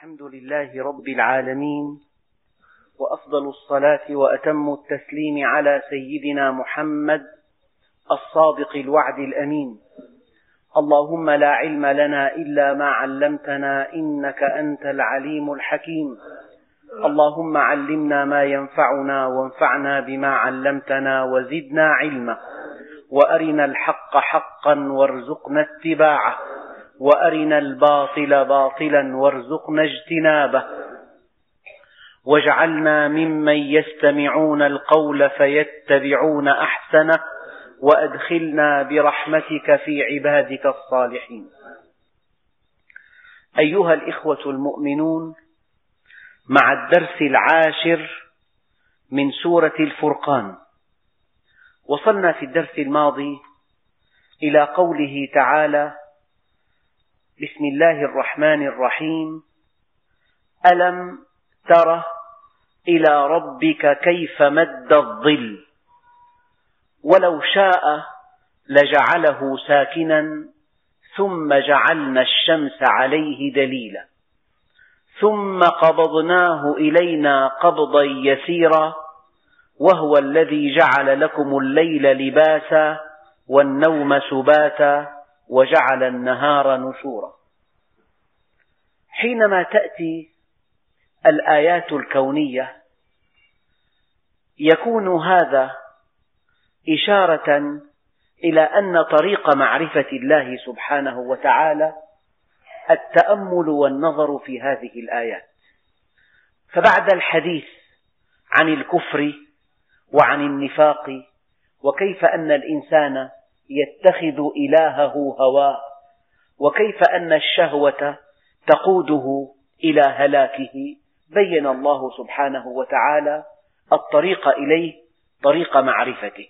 الحمد لله رب العالمين وأفضل الصلاة وأتم التسليم على سيدنا محمد الصادق الوعد الأمين. اللهم لا علم لنا إلا ما علمتنا إنك أنت العليم الحكيم. اللهم علمنا ما ينفعنا وانفعنا بما علمتنا وزدنا علما. وأرنا الحق حقا وارزقنا اتباعه. وأرنا الباطل باطلا وارزقنا اجتنابه. واجعلنا ممن يستمعون القول فيتبعون أحسنه وأدخلنا برحمتك في عبادك الصالحين. أيها الإخوة المؤمنون مع الدرس العاشر من سورة الفرقان وصلنا في الدرس الماضي إلى قوله تعالى بسم الله الرحمن الرحيم. ألم تر إلى ربك كيف مد الظل؟ ولو شاء لجعله ساكنا ثم جعلنا الشمس عليه دليلا. ثم قبضناه إلينا قبضا يسيرا وهو الذي جعل لكم الليل لباسا والنوم سباتا. وجعل النهار نشورا. حينما تأتي الآيات الكونية يكون هذا إشارة إلى أن طريق معرفة الله سبحانه وتعالى التأمل والنظر في هذه الآيات. فبعد الحديث عن الكفر وعن النفاق وكيف أن الإنسان يتخذ إلهه هواه وكيف أن الشهوة تقوده إلى هلاكه؟ بين الله سبحانه وتعالى الطريق إليه طريق معرفته.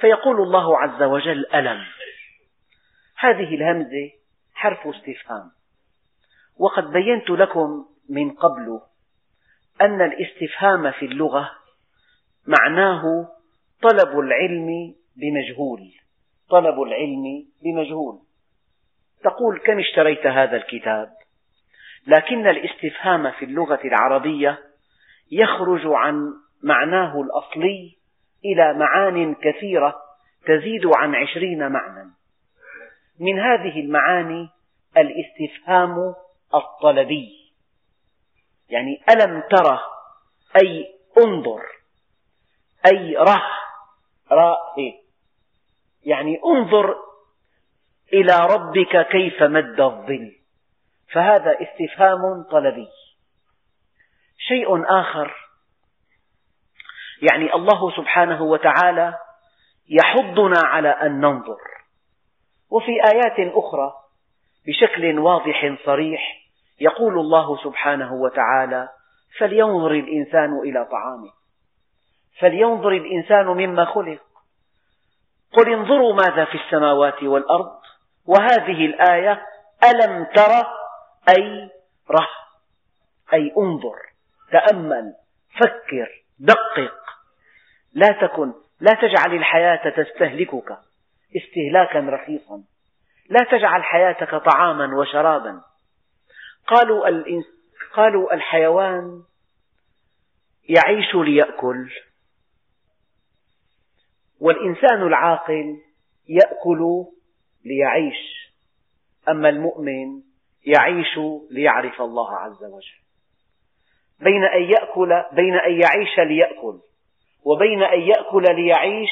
فيقول الله عز وجل ألم؟ هذه الهمزة حرف استفهام. وقد بينت لكم من قبل أن الاستفهام في اللغة معناه طلب العلم بمجهول. طلب العلم بمجهول. تقول كم اشتريت هذا الكتاب؟ لكن الاستفهام في اللغة العربية يخرج عن معناه الأصلي إلى معان كثيرة تزيد عن عشرين معنى. من هذه المعاني الاستفهام الطلبي. يعني ألم ترى؟ أي انظر. أي ره راء يعني انظر إلى ربك كيف مد الظل. فهذا استفهام طلبي. شيء آخر يعني الله سبحانه وتعالى يحضنا على أن ننظر. وفي آيات أخرى بشكل واضح صريح يقول الله سبحانه وتعالى فلينظر الإنسان إلى طعامه فلينظر الإنسان مما خلق قل انظروا ماذا في السماوات والأرض وهذه الآية ألم تر؟ أي ره أي انظر تأمل فكر دقق. لا تكن لا تجعل الحياة تستهلكك استهلاكا رخيصا. لا تجعل حياتك طعاما وشرابا. قالوا, قالوا الحيوان يعيش ليأكل. والإنسان العاقل يأكل ليعيش أما المؤمن يعيش ليعرف الله عز وجل. بين أن يأكل بين أن يعيش ليأكل وبين أن يأكل ليعيش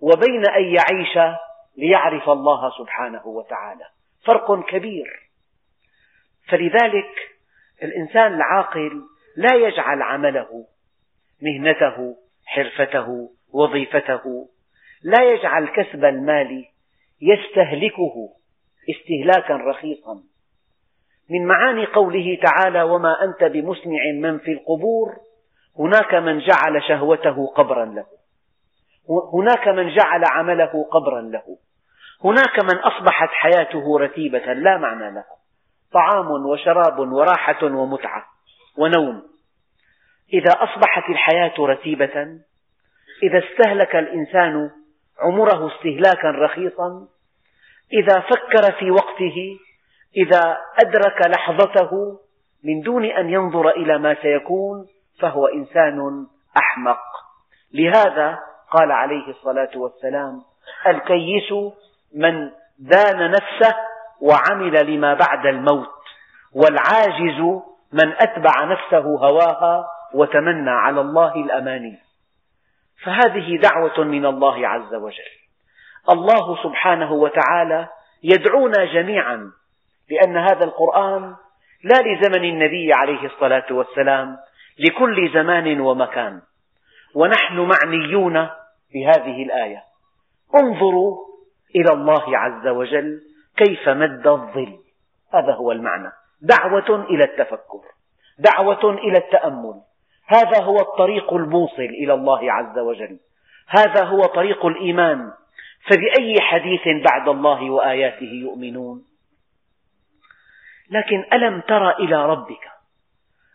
وبين أن يعيش ليعرف الله سبحانه وتعالى. فرق كبير. فلذلك الإنسان العاقل لا يجعل عمله مهنته حرفته وظيفته. لا يجعل كسب المال يستهلكه استهلاكا رخيصا. من معاني قوله تعالى وما أنت بمسمع من في القبور. هناك من جعل شهوته قبرا له. هناك من جعل عمله قبرا له. هناك من أصبحت حياته رتيبة لا معنى لها. طعام وشراب وراحة ومتعة ونوم. إذا أصبحت الحياة رتيبة إذا استهلك الإنسان عمره استهلاكا رخيصا إذا فكر في وقته إذا أدرك لحظته من دون أن ينظر إلى ما سيكون فهو إنسان أحمق. لهذا قال عليه الصلاة والسلام الكيس من دان نفسه وعمل لما بعد الموت والعاجز من أتبع نفسه هواها وتمنى على الله الأماني. فهذه دعوة من الله عز وجل. الله سبحانه وتعالى يدعونا جميعا لأن هذا القرآن لا لزمن النبي عليه الصلاة والسلام لكل زمان ومكان. ونحن معنيون بهذه الآية. انظروا إلى الله عز وجل كيف مد الظل. هذا هو المعنى. دعوة إلى التفكر. دعوة إلى التأمل. هذا هو الطريق الموصل إلى الله عز وجل. هذا هو طريق الإيمان. فبأي حديث بعد الله وآياته يؤمنون؟ لكن ألم تر إلى ربك؟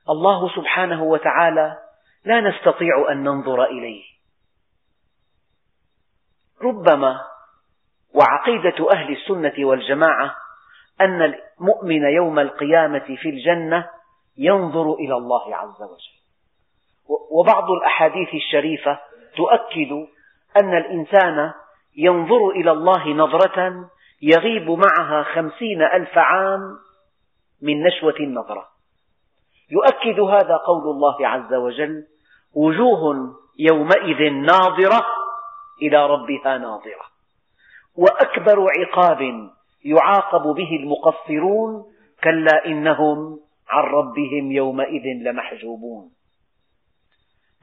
الله سبحانه وتعالى لا نستطيع أن ننظر إليه. ربما وعقيدة أهل السنة والجماعة أن المؤمن يوم القيامة في الجنة ينظر إلى الله عز وجل. وبعض الأحاديث الشريفة تؤكد أن الإنسان ينظر إلى الله نظرة يغيب معها خمسين ألف عام من نشوة النظرة. يؤكد هذا قول الله عز وجل وجوه يومئذ ناظرة إلى ربها ناظرة. وأكبر عقاب يعاقب به المقصرون كلا إنهم عن ربهم يومئذ لمحجوبون.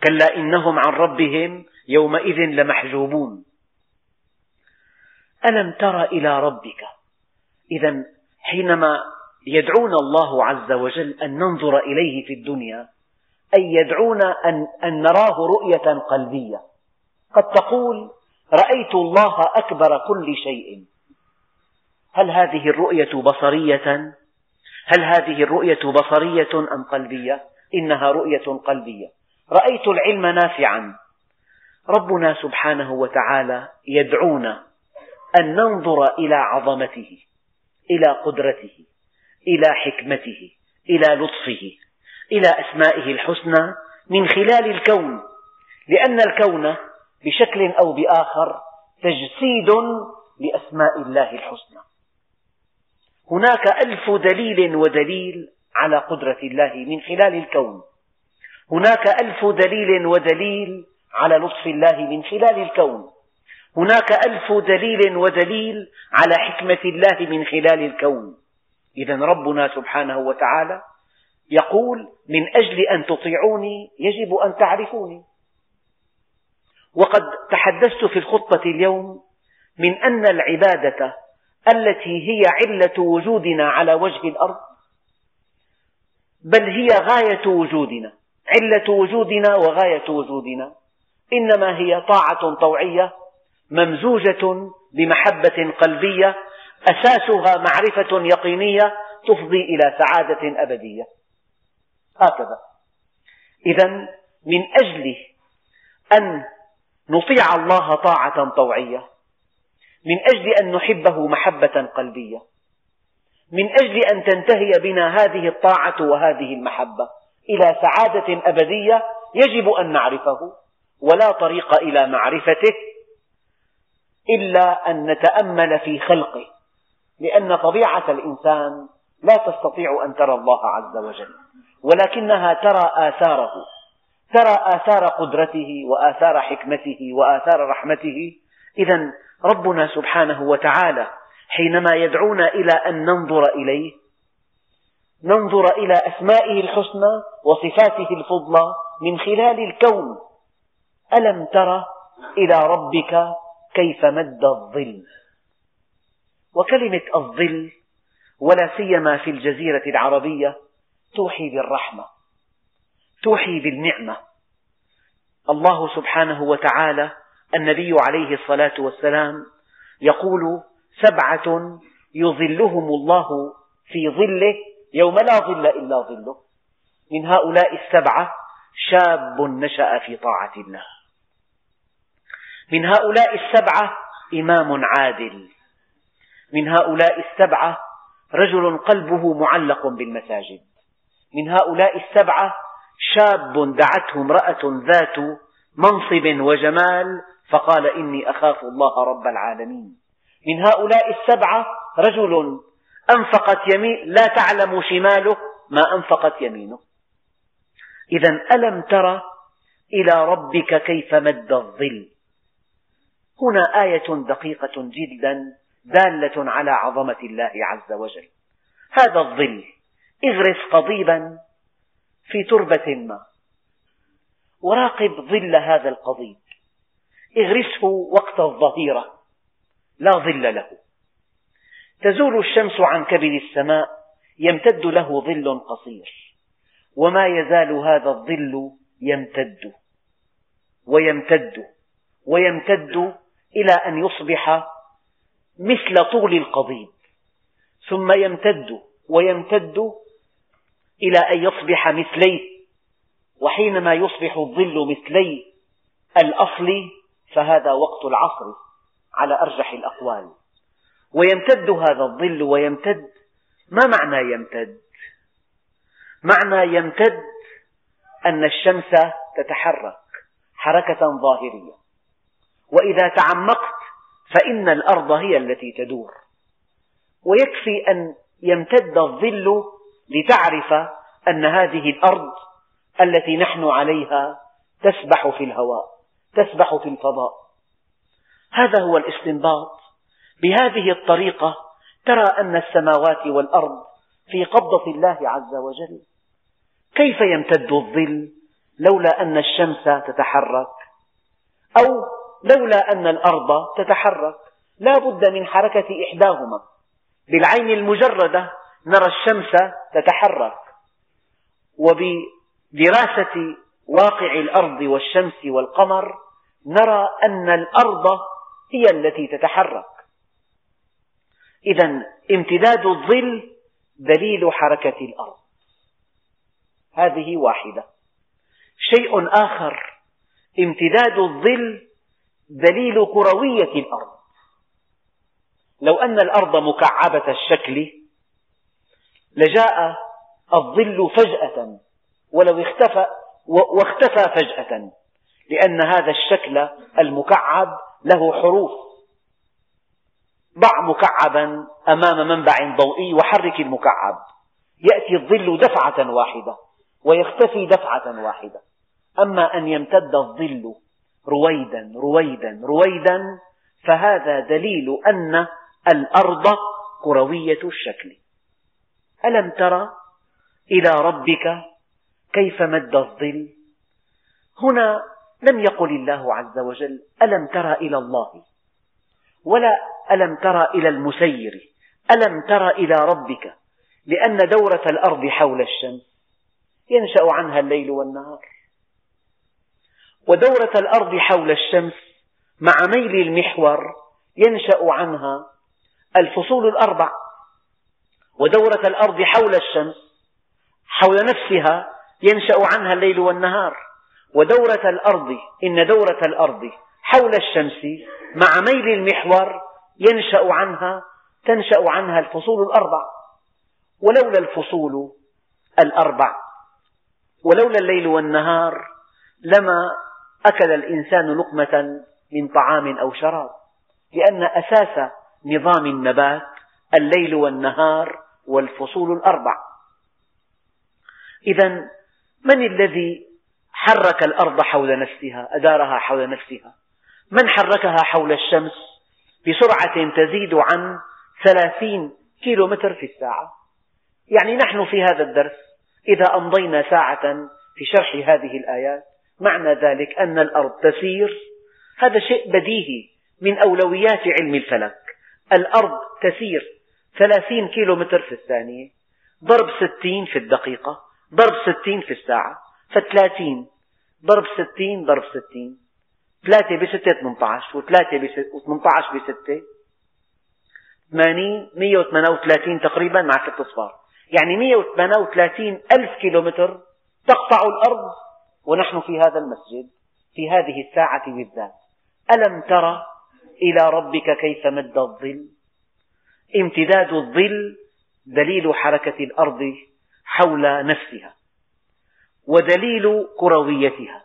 كلا إنهم عن ربهم يومئذ لمحجوبون ألم تر إلى ربك إذا حينما يدعونا الله عز وجل أن ننظر إليه في الدنيا أي يدعونا أن, أن نراه رؤية قلبية قد تقول رأيت الله أكبر كل شيء هل هذه الرؤية بصرية؟ هل هذه الرؤية بصرية أم قلبية؟ إنها رؤية قلبية رأيت العلم نافعا. ربنا سبحانه وتعالى يدعونا أن ننظر إلى عظمته إلى قدرته إلى حكمته إلى لطفه إلى أسمائه الحسنى من خلال الكون لأن الكون بشكل أو بآخر تجسيد لأسماء الله الحسنى. هناك ألف دليل ودليل على قدرة الله من خلال الكون. هناك ألف دليل ودليل على لطف الله من خلال الكون. هناك ألف دليل ودليل على حكمة الله من خلال الكون. إذا ربنا سبحانه وتعالى يقول من أجل أن تطيعوني يجب أن تعرفوني. وقد تحدثت في الخطبة اليوم من أن العبادة التي هي علة وجودنا على وجه الأرض بل هي غاية وجودنا. علة وجودنا وغاية وجودنا. إنما هي طاعة طوعية ممزوجة بمحبة قلبية أساسها معرفة يقينية تفضي إلى سعادة أبدية. هكذا. إذا من أجل أن نطيع الله طاعة طوعية. من أجل أن نحبه محبة قلبية. من أجل أن تنتهي بنا هذه الطاعة وهذه المحبة. إلى سعادة أبدية يجب أن نعرفه ولا طريق إلى معرفته إلا أن نتأمل في خلقه لأن طبيعة الإنسان لا تستطيع أن ترى الله عز وجل ولكنها ترى آثاره ترى آثار قدرته وآثار حكمته وآثار رحمته. إذا ربنا سبحانه وتعالى حينما يدعونا إلى أن ننظر إليه ننظر إلى أسمائه الحسنى وصفاته الفضلى من خلال الكون. ألم تر إلى ربك كيف مد الظل؟ وكلمة الظل ولا سيما في الجزيرة العربية توحي بالرحمة توحي بالنعمة. الله سبحانه وتعالى النبي عليه الصلاة والسلام يقول سبعة يظلهم الله في ظله يوم لا ظل إلا ظله. من هؤلاء السبعة شاب نشأ في طاعة الله. من هؤلاء السبعة إمام عادل. من هؤلاء السبعة رجل قلبه معلق بالمساجد. من هؤلاء السبعة شاب دعته امرأة ذات منصب وجمال فقال إني أخاف الله رب العالمين. من هؤلاء السبعة رجل أنفقت يمين لا تعلم شماله ما أنفقت يمينه. إذا ألم تر إلى ربك كيف مد الظل؟ هنا آية دقيقة جدا دالة على عظمة الله عز وجل. هذا الظل اغرس قضيبا في تربة ما. وراقب ظل هذا القضيب. اغرسه وقت الظهيرة. لا ظل له. تزول الشمس عن كبد السماء يمتد له ظل قصير وما يزال هذا الظل يمتد ويمتد ويمتد إلى أن يصبح مثل طول القضيب ثم يمتد ويمتد إلى أن يصبح مثليه وحينما يصبح الظل مثلي الأصل فهذا وقت العصر على أرجح الأقوال. ويمتد هذا الظل ويمتد. ما معنى يمتد؟ معنى يمتد أن الشمس تتحرك حركة ظاهرية. وإذا تعمقت فإن الأرض هي التي تدور. ويكفي أن يمتد الظل لتعرف أن هذه الأرض التي نحن عليها تسبح في الهواء تسبح في الفضاء. هذا هو الاستنباط بهذه الطريقة ترى أن السماوات والأرض في قبضة الله عز وجل. كيف يمتد الظل لولا أن الشمس تتحرك؟ أو لولا أن الأرض تتحرك؟ لا بد من حركة إحداهما. بالعين المجردة نرى الشمس تتحرك. وبدراسة واقع الأرض والشمس والقمر نرى أن الأرض هي التي تتحرك. إذا امتداد الظل دليل حركة الأرض. هذه واحدة. شيء آخر امتداد الظل دليل كروية الأرض. لو أن الأرض مكعبة الشكل لجاء الظل فجأة ولو اختفى واختفى فجأة لأن هذا الشكل المكعب له حروف. ضع مكعبا أمام منبع ضوئي وحرك المكعب. يأتي الظل دفعة واحدة ويختفي دفعة واحدة. أما أن يمتد الظل رويدا رويدا رويدا فهذا دليل أن الأرض كروية الشكل. ألم تر إلى ربك كيف مد الظل؟ هنا لم يقل الله عز وجل ألم تر إلى الله؟ ولا ألم تر إلى المسير ألم تر إلى ربك؟ لأن دورة الأرض حول الشمس ينشأ عنها الليل والنهار. ودورة الأرض حول الشمس مع ميل المحور ينشأ عنها الفصول الأربع. ودورة الأرض حول الشمس حول نفسها ينشأ عنها الليل والنهار. ودورة الأرض إن دورة الأرض حول الشمس مع ميل المحور ينشأ عنها تنشأ عنها الفصول الأربع. ولولا الفصول الأربع ولولا الليل والنهار لما أكل الإنسان لقمة من طعام أو شراب. لأن أساس نظام النبات الليل والنهار والفصول الأربع. إذا من الذي حرك الأرض حول نفسها أدارها حول نفسها؟ من حركها حول الشمس بسرعة تزيد عن ثلاثين كيلو متر في الساعة. يعني نحن في هذا الدرس إذا أمضينا ساعة في شرح هذه الآيات معنى ذلك أن الأرض تسير. هذا شيء بديهي من أولويات علم الفلك. الأرض تسير ثلاثين كيلو متر في الثانية ضرب ستين في الدقيقة ضرب ستين في الساعة فثلاثين ضرب ستين ضرب ستين. ثلاثة بستة 18 وثلاثة وثمانية عشر بستة. ثمانين مية وثمانية وثلاثين تقريبا مع ست أصفار. يعني مية وثمانية وثلاثين ألف كيلومتر تقطع الأرض ونحن في هذا المسجد في هذه الساعة بالذات. ألم تر إلى ربك كيف مد الظل؟ امتداد الظل دليل حركة الأرض حول نفسها ودليل كرويتها.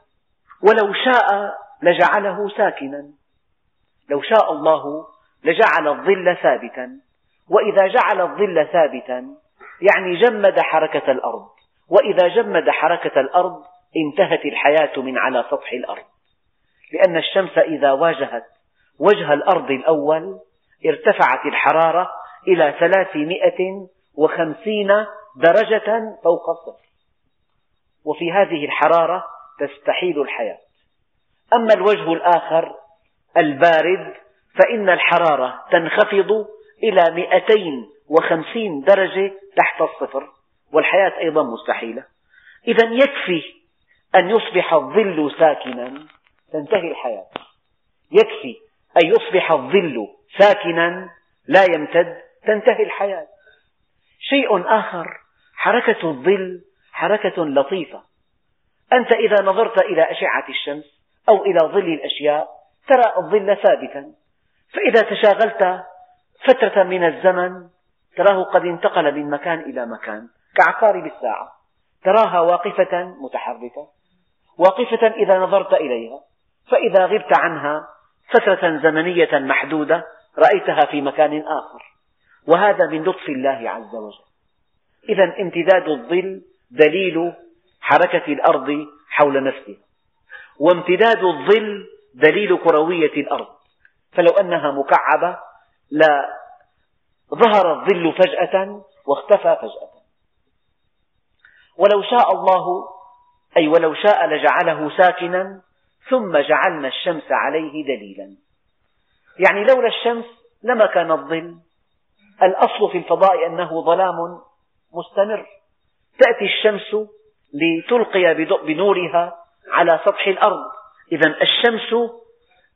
ولو شاء لجعله ساكنا. لو شاء الله لجعل الظل ثابتا. وإذا جعل الظل ثابتا يعني جمد حركة الأرض. وإذا جمد حركة الأرض انتهت الحياة من على سطح الأرض. لأن الشمس إذا واجهت وجه الأرض الأول ارتفعت الحرارة إلى ثلاثمائة وخمسين درجة فوق الصفر. وفي هذه الحرارة تستحيل الحياة. أما الوجه الآخر البارد فإن الحرارة تنخفض إلى مئتين وخمسين درجة تحت الصفر والحياة أيضا مستحيلة. إذا يكفي أن يصبح الظل ساكنا تنتهي الحياة. يكفي أن يصبح الظل ساكنا لا يمتد تنتهي الحياة. شيء آخر حركة الظل حركة لطيفة. أنت إذا نظرت إلى أشعة الشمس أو إلى ظل الأشياء ترى الظل ثابتا. فإذا تشاغلت فترة من الزمن تراه قد انتقل من مكان إلى مكان كعقارب الساعة. تراها واقفة متحركة واقفة إذا نظرت إليها. فإذا غبت عنها فترة زمنية محدودة رأيتها في مكان آخر. وهذا من لطف الله عز وجل. إذا امتداد الظل دليل حركة الأرض حول نفسها وامتداد الظل دليل كروية الأرض. فلو أنها مكعبة لظهر الظل فجأة واختفى فجأة. ولو شاء الله أي ولو شاء لجعله ساكنا ثم جعلنا الشمس عليه دليلا. يعني لولا الشمس لما كان الظل. الأصل في الفضاء أنه ظلام مستمر. تأتي الشمس لتلقي بنورها على سطح الأرض. إذا الشمس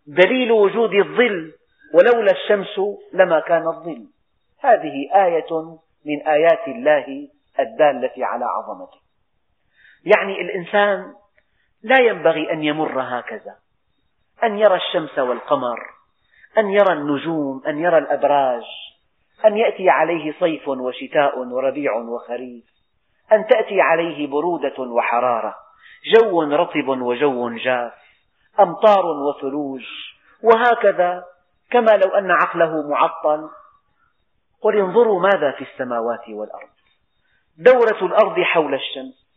دليل وجود الظل ولولا الشمس لما كان الظل. هذه آية من آيات الله الدالة على عظمته. يعني الإنسان لا ينبغي أن يمر هكذا أن يرى الشمس والقمر أن يرى النجوم أن يرى الأبراج أن يأتي عليه صيف وشتاء وربيع وخريف أن تأتي عليه برودة وحرارة. جو رطب وجو جاف أمطار وثلوج وهكذا كما لو أن عقله معطل. قل انظروا ماذا في السماوات والأرض. دورة الأرض حول الشمس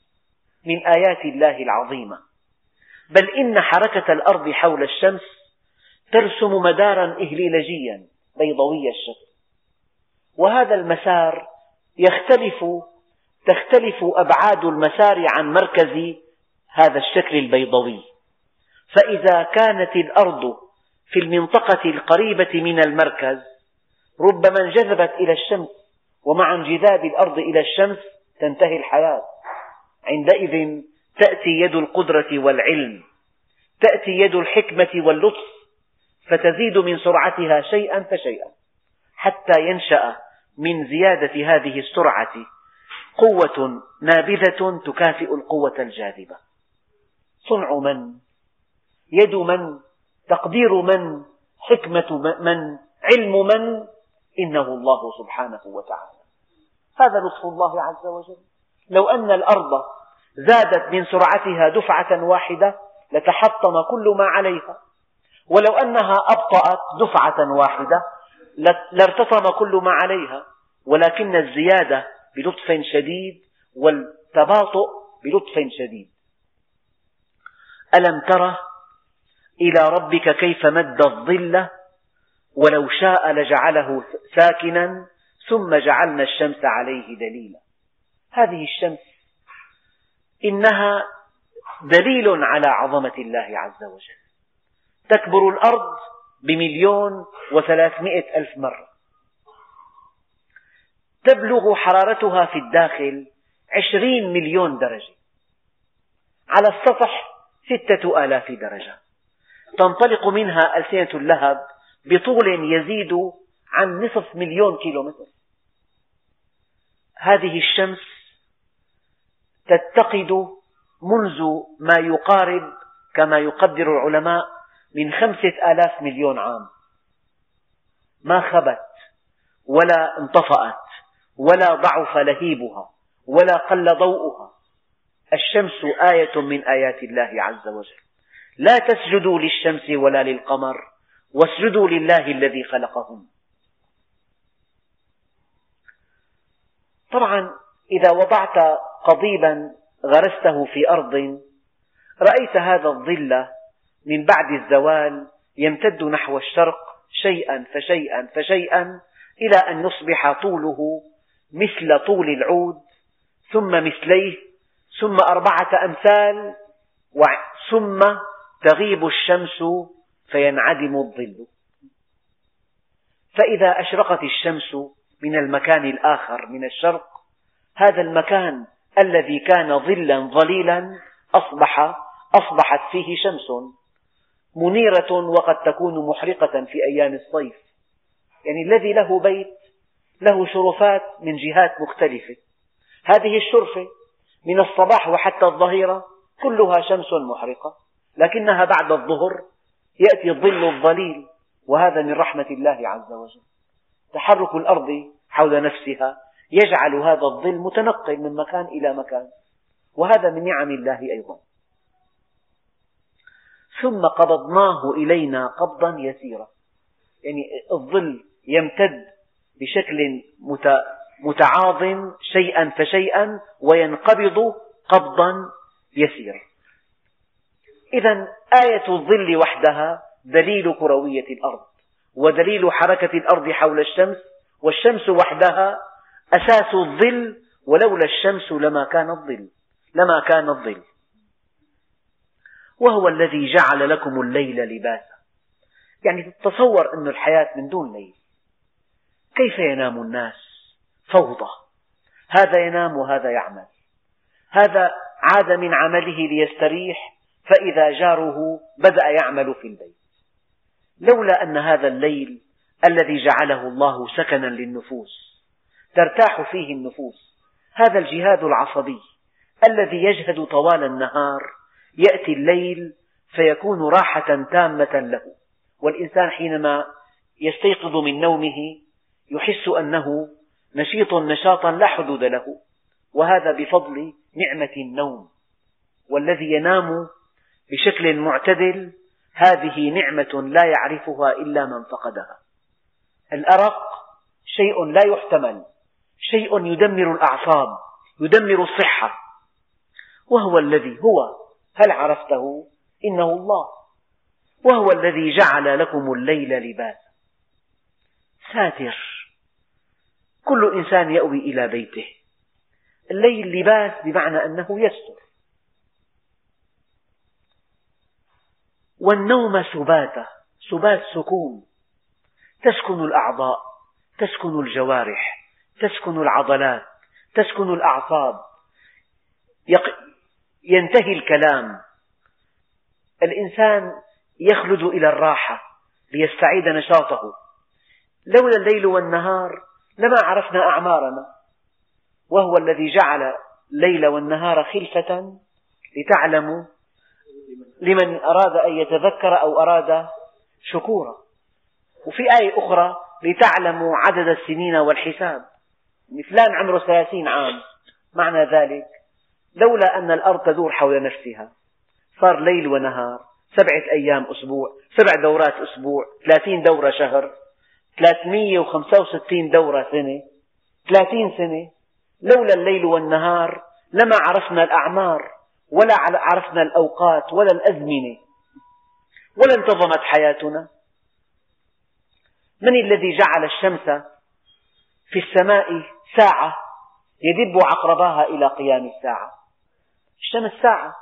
من آيات الله العظيمة. بل إن حركة الأرض حول الشمس ترسم مدارا إهليلجيا بيضوي الشكل وهذا المسار يختلف تختلف أبعاد المسار عن مركز هذا الشكل البيضوي. فإذا كانت الأرض في المنطقة القريبة من المركز ربما انجذبت إلى الشمس ومع انجذاب الأرض إلى الشمس تنتهي الحياة. عندئذ تأتي يد القدرة والعلم تأتي يد الحكمة واللطف فتزيد من سرعتها شيئا فشيئا حتى ينشأ من زيادة هذه السرعة قوة نابذة تكافئ القوة الجاذبة. صنع من؟ يد من؟ تقدير من؟ حكمة من؟ علم من؟ إنه الله سبحانه وتعالى. هذا لطف الله عز وجل. لو أن الأرض زادت من سرعتها دفعة واحدة لتحطم كل ما عليها. ولو أنها أبطأت دفعة واحدة لارتطم كل ما عليها. ولكن الزيادة بلطف شديد والتباطؤ بلطف شديد. ألم تر إلى ربك كيف مد الظل ولو شاء لجعله ساكنا ثم جعلنا الشمس عليه دليلا. هذه الشمس إنها دليل على عظمة الله عز وجل. تكبر الأرض بمليون وثلاثمئة ألف مرة. تبلغ حرارتها في الداخل عشرين مليون درجة. على السطح ستة آلاف درجة. تنطلق منها ألسنة اللهب بطول يزيد عن نصف مليون كيلومتر. هذه الشمس تتقد منذ ما يقارب كما يقدر العلماء من خمسة آلاف مليون عام. ما خبت ولا انطفأت ولا ضعف لهيبها ولا قل ضوءها. الشمس آية من آيات الله عز وجل. لا تسجدوا للشمس ولا للقمر واسجدوا لله الذي خلقهم طبعا إذا وضعت قضيبا غرسته في أرض رأيت هذا الظل من بعد الزوال يمتد نحو الشرق شيئا فشيئا فشيئا إلى أن يصبح طوله مثل طول العود ثم مثليه ثم أربعة أمثال ثم تغيب الشمس فينعدم الظل. فإذا أشرقت الشمس من المكان الآخر من الشرق هذا المكان الذي كان ظلا ظليلا أصبح أصبحت فيه شمس. منيرة وقد تكون محرقة في أيام الصيف. يعني الذي له بيت له شرفات من جهات مختلفة. هذه الشرفة من الصباح وحتى الظهيرة كلها شمس محرقة لكنها بعد الظهر يأتي الظل الظليل وهذا من رحمة الله عز وجل. تحرك الأرض حول نفسها يجعل هذا الظل متنقل من مكان إلى مكان وهذا من نعم الله أيضا. ثم قبضناه إلينا قبضا يسيرا. يعني الظل يمتد بشكل متعاظم شيئا فشيئا وينقبض قبضا يسيرا. إذا آية الظل وحدها دليل كروية الأرض ودليل حركة الأرض حول الشمس والشمس وحدها أساس الظل ولولا الشمس لما كان الظل لما كان الظل. وهو الذي جعل لكم الليل لباسا. يعني تتصور أن الحياة من دون ليل. كيف ينام الناس؟ فوضى. هذا ينام وهذا يعمل. هذا عاد من عمله ليستريح فإذا جاره بدأ يعمل في البيت لولا أن هذا الليل الذي جعله الله سكنا للنفوس ترتاح فيه النفوس هذا الجهاد العصبي الذي يجهد طوال النهار يأتي الليل فيكون راحة تامة له. والإنسان حينما يستيقظ من نومه يحس أنه نشيط نشاطا لا حدود له وهذا بفضل نعمة النوم والذي ينام بشكل معتدل هذه نعمة لا يعرفها إلا من فقدها. الأرق شيء لا يحتمل شيء يدمر الأعصاب يدمر الصحة وهو الذي هو. هل عرفته؟ إنه الله. وهو الذي جعل لكم الليل لباسا. ساتر. كل إنسان يأوي إلى بيته. الليل لباس بمعنى أنه يستر. والنوم سباتة سبات سكون. تسكن الأعضاء تسكن الجوارح تسكن العضلات تسكن الأعصاب. ينتهي الكلام. الإنسان يخلد إلى الراحة ليستعيد نشاطه. لولا الليل والنهار لما عرفنا أعمارنا وهو الذي جعل الليل والنهار خلفة لتعلموا لمن أراد أن يتذكر أو أراد شكورا. وفي آية أخرى لتعلموا عدد السنين والحساب. فلان عمره ثلاثين عام. معنى ذلك لولا أن الأرض تدور حول نفسها صار ليل ونهار سبعة أيام أسبوع سبع دورات أسبوع ثلاثين دورة شهر. ثلاثمية وخمسة وستين دورة سنة ثلاثين سنة. لولا الليل والنهار لما عرفنا الأعمار ولا عرفنا الأوقات ولا الأزمنة. ولا انتظمت حياتنا. من الذي جعل الشمس في السماء ساعة يدب عقرباها إلى قيام الساعة؟ الشمس ساعة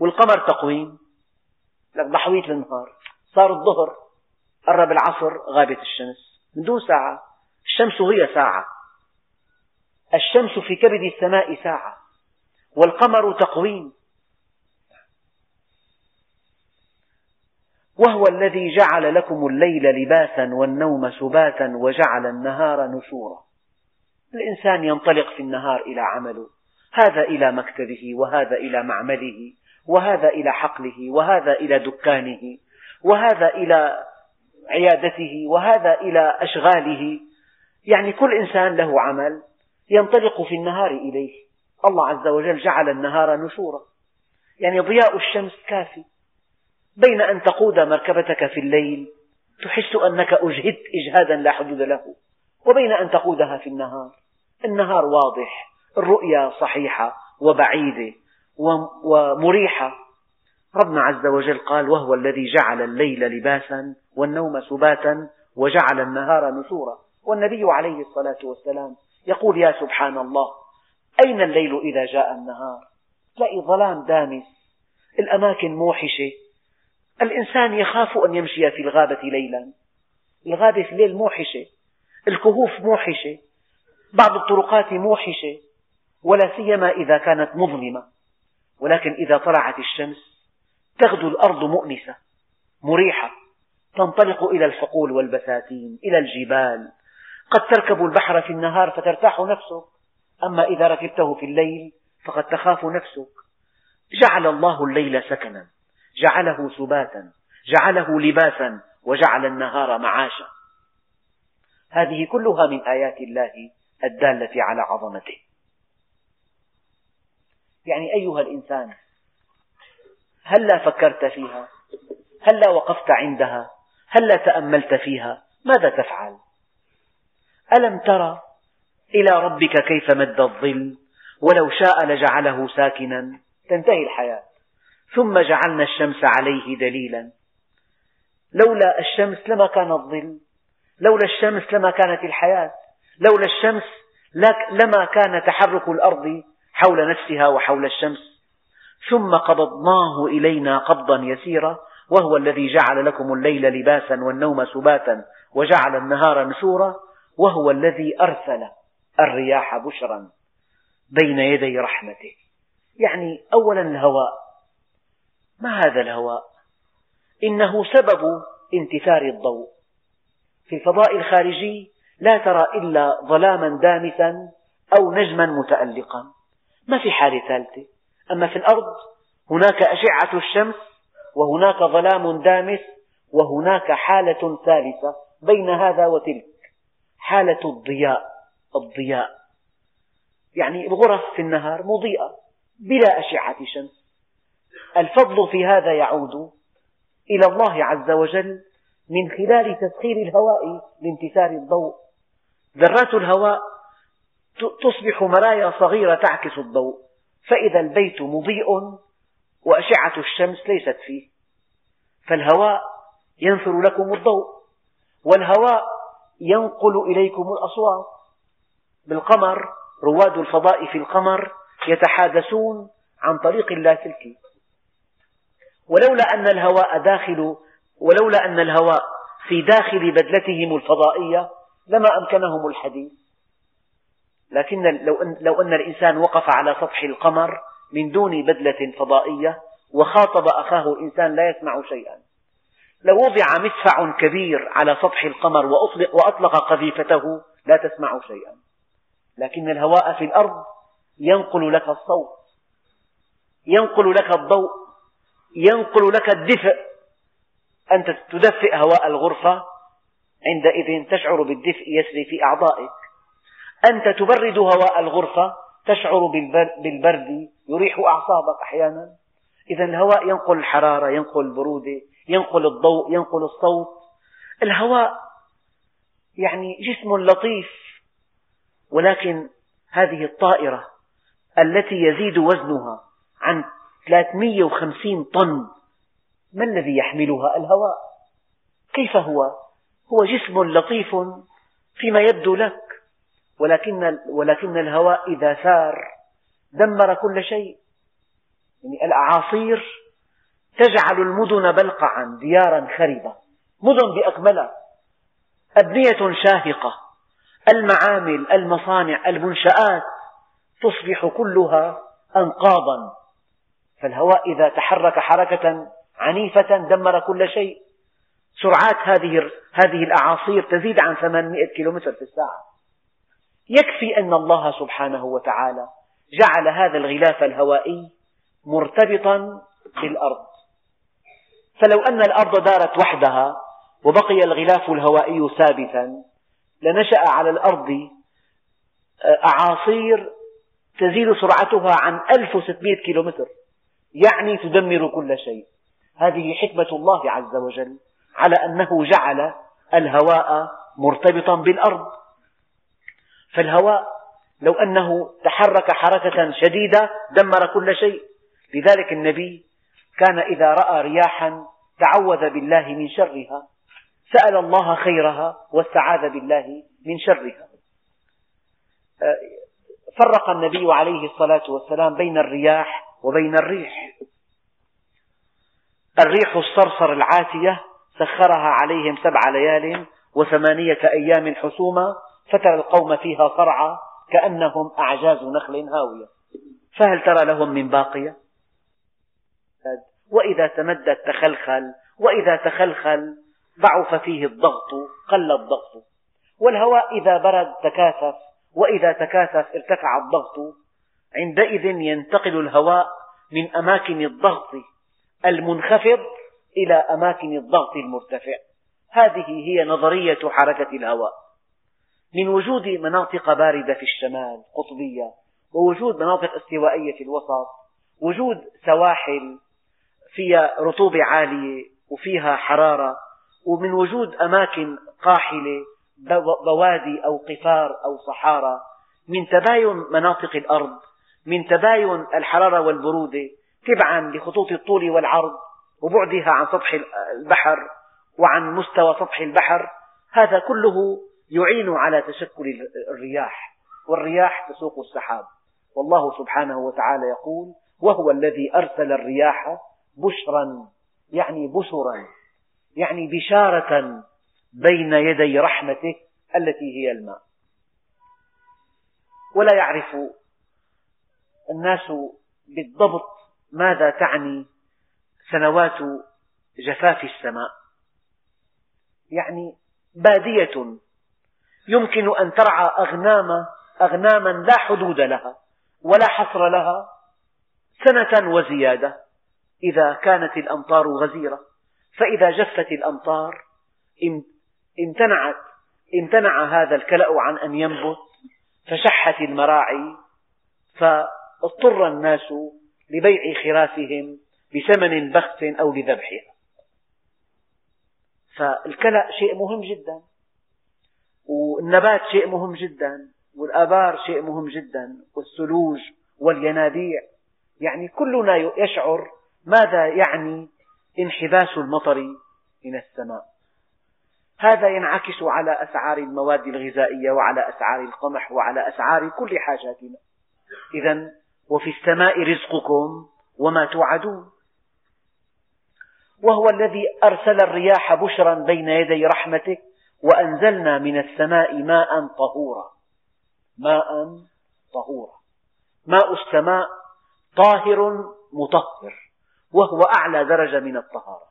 والقمر تقويم. لك ضحوية النهار صار الظهر. قرب العصر غابت الشمس. من دون ساعة. الشمس هي ساعة. الشمس في كبد السماء ساعة. والقمر تقويم. وهو الذي جعل لكم الليل لباسا والنوم سباتا وجعل النهار نشورا. الإنسان ينطلق في النهار إلى عمله. هذا إلى مكتبه وهذا إلى معمله وهذا إلى حقله وهذا إلى دكانه وهذا إلى عيادته وهذا إلى أشغاله. يعني كل إنسان له عمل ينطلق في النهار إليه. الله عز وجل جعل النهار نشورا. يعني ضياء الشمس كافي. بين أن تقود مركبتك في الليل تحس أنك أجهدت إجهادا لا حدود له. وبين أن تقودها في النهار النهار واضح الرؤيا صحيحة وبعيدة ومريحة. ربنا عز وجل قال وهو الذي جعل الليل لباسا والنوم سباتا وجعل النهار نشورا. والنبي عليه الصلاة والسلام يقول يا سبحان الله أين الليل إذا جاء النهار؟ تلاقي ظلام دامس الأماكن موحشة الإنسان يخاف أن يمشي في الغابة ليلا. الغابة في الليل موحشة الكهوف موحشة بعض الطرقات موحشة ولا سيما إذا كانت مظلمة. ولكن إذا طلعت الشمس تغدو الأرض مؤنسة مريحة تنطلق إلى الحقول والبساتين إلى الجبال. قد تركب البحر في النهار فترتاح نفسك أما إذا ركبته في الليل فقد تخاف نفسك. جعل الله الليل سكنا جعله سباتا جعله لباسا وجعل النهار معاشا. هذه كلها من آيات الله الدالة على عظمته. يعني أيها الإنسان هلا فكرت فيها؟ هلا وقفت عندها؟ هلا تأملت فيها؟ ماذا تفعل؟ ألم ترى إلى ربك كيف مد الظل ولو شاء لجعله ساكنا؟ تنتهي الحياة. ثم جعلنا الشمس عليه دليلا. لولا الشمس لما كان الظل. لولا الشمس لما كانت الحياة. لولا الشمس لما كان تحرك الأرض حول نفسها وحول الشمس. ثم قبضناه إلينا قبضا يسيرا وهو الذي جعل لكم الليل لباسا والنوم سباتا وجعل النهار نشورا وهو الذي أرسل الرياح بشرا بين يدي رحمته. يعني أولا الهواء. ما هذا الهواء؟ إنه سبب انتثار الضوء. في الفضاء الخارجي لا ترى إلا ظلاما دامسا أو نجما متألقا. ما في حالة ثالثة؟ أما في الأرض هناك أشعة الشمس وهناك ظلام دامس وهناك حالة ثالثة بين هذا وتلك. حالة الضياء الضياء. يعني الغرف في النهار مضيئة بلا أشعة شمس. الفضل في هذا يعود إلى الله عز وجل من خلال تسخير الهواء لانتثار الضوء. ذرات الهواء تصبح مرايا صغيرة تعكس الضوء. فإذا البيت مضيء وأشعة الشمس ليست فيه. فالهواء ينثر لكم الضوء والهواء ينقل إليكم الأصوات. بالقمر رواد الفضاء في القمر يتحادثون عن طريق اللاسلكي ولولا أن الهواء داخل ولولا أن الهواء في داخل بدلتهم الفضائية لما أمكنهم الحديث. لكن لو أن, لو أن الإنسان وقف على سطح القمر من دون بدلة فضائية وخاطب أخاه الإنسان لا يسمع شيئا. لو وضع مدفع كبير على سطح القمر وأطلق قذيفته لا تسمع شيئا. لكن الهواء في الأرض ينقل لك الصوت ينقل لك الضوء ينقل لك الدفء. أنت تدفئ هواء الغرفة عندئذ تشعر بالدفء يسري في أعضائك. أنت تبرد هواء الغرفة تشعر بالبرد يريح أعصابك أحيانا. إذا الهواء ينقل الحرارة ينقل البرودة ينقل الضوء ينقل الصوت. الهواء يعني جسم لطيف ولكن هذه الطائرة التي يزيد وزنها عن 350 طن ما الذي يحملها الهواء؟ كيف هو؟ هو جسم لطيف فيما يبدو لك. ولكن, ولكن الهواء إذا سار دمر كل شيء. يعني الأعاصير تجعل المدن بلقعا ديارا خربة مدن بأكملها. أبنية شاهقة. المعامل المصانع المنشآت تصبح كلها أنقاضا فالهواء إذا تحرك حركة عنيفة دمر كل شيء. سرعات هذه هذه الأعاصير تزيد عن 800 كيلومتر في الساعة. يكفي أن الله سبحانه وتعالى جعل هذا الغلاف الهوائي مرتبطا بالأرض. فلو أن الأرض دارت وحدها وبقي الغلاف الهوائي ثابتا لنشأ على الأرض أعاصير تزيد سرعتها عن 1600 كيلومتر يعني تدمر كل شيء. هذه حكمة الله عز وجل على أنه جعل الهواء مرتبطا بالأرض. فالهواء لو أنه تحرك حركة شديدة دمر كل شيء. لذلك النبي كان إذا رأى رياحا تعوذ بالله من شرها سأل الله خيرها واستعاذ بالله من شرها. فرق النبي عليه الصلاة والسلام بين الرياح وبين الريح. الريح الصرصر العاتية سخرها عليهم سبع ليال وثمانية أيام حسوما فترى القوم فيها صرعى كأنهم أعجاز نخل هاوية. فهل ترى لهم من باقية؟ وإذا تمدد تخلخل وإذا تخلخل ضعف فيه الضغط قل الضغط. والهواء إذا برد تكاثف وإذا تكاثف ارتفع الضغط. عندئذ ينتقل الهواء من أماكن الضغط المنخفض إلى أماكن الضغط المرتفع. هذه هي نظرية حركة الهواء. من وجود مناطق باردة في الشمال قطبية ووجود مناطق استوائية في الوسط وجود سواحل فيها رطوبة عالية وفيها حرارة ومن وجود أماكن قاحلة بوادي أو قفار أو صحارى من تباين مناطق الأرض من تباين الحرارة والبرودة تبعا لخطوط الطول والعرض وبعدها عن سطح البحر وعن مستوى سطح البحر. هذا كله يعين على تشكل الرياح والرياح تسوق السحاب. والله سبحانه وتعالى يقول وهو الذي أرسل الرياح بشرا يعني بشرا يعني بشارة بين يدي رحمته التي هي الماء. ولا يعرف الناس بالضبط ماذا تعني سنوات جفاف السماء. يعني بادية يمكن أن ترعى أغنام أغناما لا حدود لها ولا حصر لها سنة وزيادة. إذا كانت الأمطار غزيرة فإذا جفت الأمطار امتنعت امتنع هذا الكلأ عن أن ينبت فشحت المراعي فاضطر الناس لبيع خرافهم بثمن بخس أو لذبحها. فالكلأ شيء مهم جدا. والنبات شيء مهم جدا والآبار شيء مهم جدا والثلوج والينابيع. يعني كلنا يشعر ماذا يعني انحباس المطر من السماء. هذا ينعكس على أسعار المواد الغذائية وعلى أسعار القمح وعلى أسعار كل حاجاتنا. إذا وفي السماء رزقكم وما توعدون. وهو الذي أرسل الرياح بشرا بين يدي رحمته وأنزلنا من السماء ماء طهورا. ماء طهورا. ماء السماء طاهر مطهر وهو أعلى درجة من الطهارة.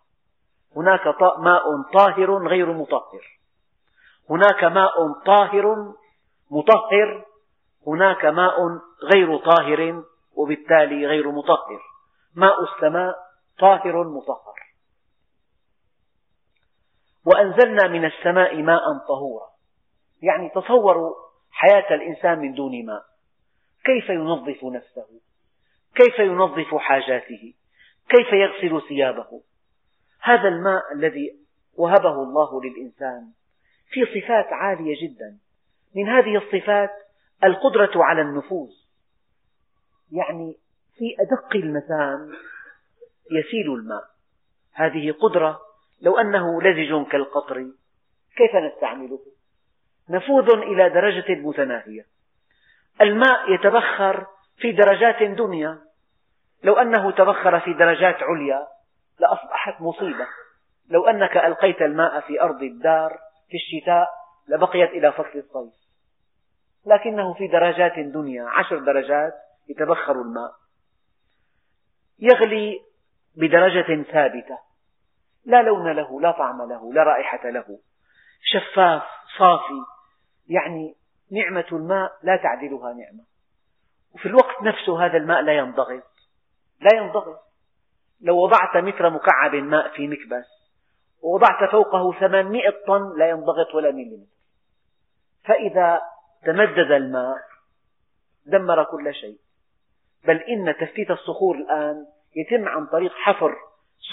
هناك ماء طاهر غير مطهر. هناك ماء طاهر مطهر هناك ماء غير طاهر وبالتالي غير مطهر. ماء السماء طاهر مطهر. وأنزلنا من السماء ماء طهورا. يعني تصوروا حياة الإنسان من دون ماء. كيف ينظف نفسه؟ كيف ينظف حاجاته؟ كيف يغسل ثيابه؟ هذا الماء الذي وهبه الله للإنسان في صفات عالية جدا. من هذه الصفات القدرة على النفوذ. يعني في أدق المسام يسيل الماء. هذه قدرة لو أنه لزج كالقطر كيف نستعمله؟ نفوذ إلى درجة متناهية. الماء يتبخر في درجات دنيا. لو أنه تبخر في درجات عليا لأصبحت مصيبة. لو أنك ألقيت الماء في أرض الدار في الشتاء لبقيت إلى فصل الصيف. لكنه في درجات دنيا عشر درجات يتبخر الماء. يغلي بدرجة ثابتة. لا لون له لا طعم له لا رائحة له. شفاف صافي يعني نعمة الماء لا تعدلها نعمة. وفي الوقت نفسه هذا الماء لا ينضغط. لا ينضغط. لو وضعت متر مكعب ماء في مكبس ووضعت فوقه ثمانمئة طن لا ينضغط ولا مليمتر. فإذا تمدد الماء دمر كل شيء. بل إن تفتيت الصخور الآن يتم عن طريق حفر